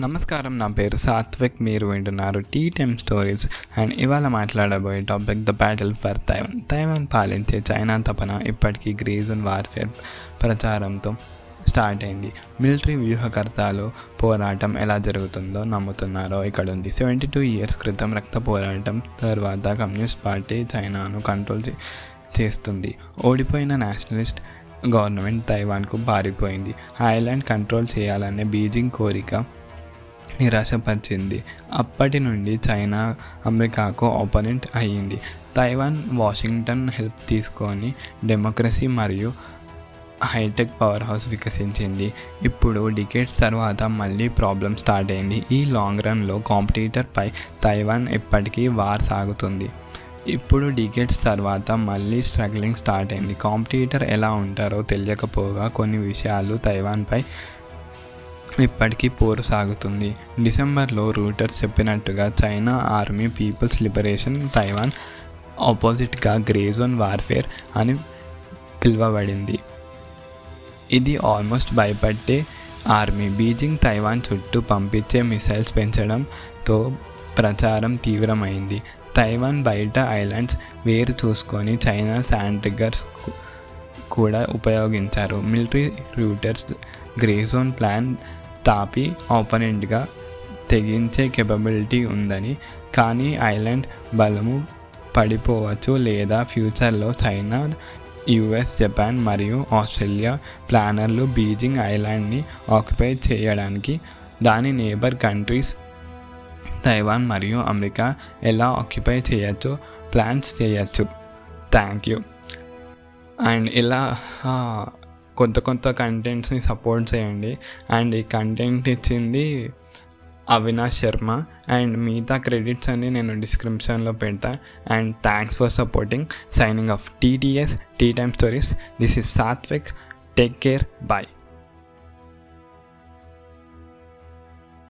నమస్కారం నా పేరు సాత్విక్. మీరు వింటున్నారు టీ టైమ్ స్టోరీస్ అండ్ ఇవాళ మాట్లాడబోయే topic the battle for Taiwan. Taiwan పాలించే చైనా తపన ఇప్పటికీ గ్రీజన్ వార్ఫేర్ ప్రచారంతో స్టార్ట్ అయింది. మిలిటరీ వ్యూహకర్తలు పోరాటం ఎలా జరుగుతుందో నమ్ముతున్నారో ఇక్కడ ఉంది సెవెంటీ టూ ఇయర్స్ క్రితం రక్త పోరాటం తర్వాత కమ్యూనిస్ట్ పార్టీ చైనాను కంట్రోల్ చేస్తుంది. ఓడిపోయిన నేషనలిస్ట్ గవర్నమెంట్ తైవాన్కు పారిపోయింది. ఐలాండ్ కంట్రోల్ చేయాలనే బీజింగ్ కోరిక నిరాశపరిచింది. అప్పటి నుండి చైనా అమెరికాకు ఆపోనెంట్ అయ్యింది. తైవాన్ వాషింగ్టన్ హెల్ప్ తీసుకొని డెమోక్రసీ మరియు హైటెక్ పవర్ హౌస్ వికసించింది. ఇప్పుడు డికేట్స్ తర్వాత మళ్ళీ ప్రాబ్లం స్టార్ట్ అయింది. ఈ లాంగ్ రన్లో కాంపిటీటర్పై తైవాన్ ఎప్పటికీ వార్ సాగుతుంది. ఇప్పుడు డికేట్స్ తర్వాత మళ్ళీ స్ట్రగ్లింగ్ స్టార్ట్ అయింది. కాంపిటీటర్ ఎలా ఉంటారో తెలియకపోగా కొన్ని విషయాలు తైవాన్పై ఇప్పటికీ పోరు సాగుతుంది. డిసెంబర్లో రూటర్స్ చెప్పినట్టుగా China army people's liberation Taiwan ఆపోజిట్గా గ్రేజోన్ వార్ఫేర్ అని పిలువబడింది. ఇది ఆల్మోస్ట్ భయపట్టే ఆర్మీ. బీజింగ్ తైవాన్ చుట్టూ పంపించే మిసైల్స్ పెంచడంతో ప్రచారం తీవ్రమైంది. తైవాన్ బయట ఐలాండ్స్ వేరు చూసుకొని చైనా శాండ్రిగర్స్ కూడా ఉపయోగించారు. Military Reuters grey zone plan తాపి ఆపోనెంట్గా తెగించే కెపబిలిటీ ఉందని. కానీ ఐలాండ్ బలము పడిపోవచ్చు లేదా ఫ్యూచర్లో చైనా యుఎస్ జపాన్ మరియు ఆస్ట్రేలియా ప్లానర్లు బీజింగ్ ఐలాండ్ని ఆక్యుపై చేయడానికి దాని నేబర్ కంట్రీస్ తైవాన్ మరియు అమెరికా ఎలా ఆక్యుపై చేయొచ్చో ప్లాన్స్ చేయొచ్చు. థ్యాంక్ యూ అండ్ ఇలా కొత్త కొత్త కంటెంట్స్ని సపోర్ట్ చేయండి. అండ్ ఈ కంటెంట్ ఇచ్చింది అవినాష్ శర్మ. అండ్ మిగతా క్రెడిట్స్ అన్ని నేను డిస్క్రిప్షన్లో పెడతా. And thanks for supporting signing off TTS tea time stories this is Satvik take care bye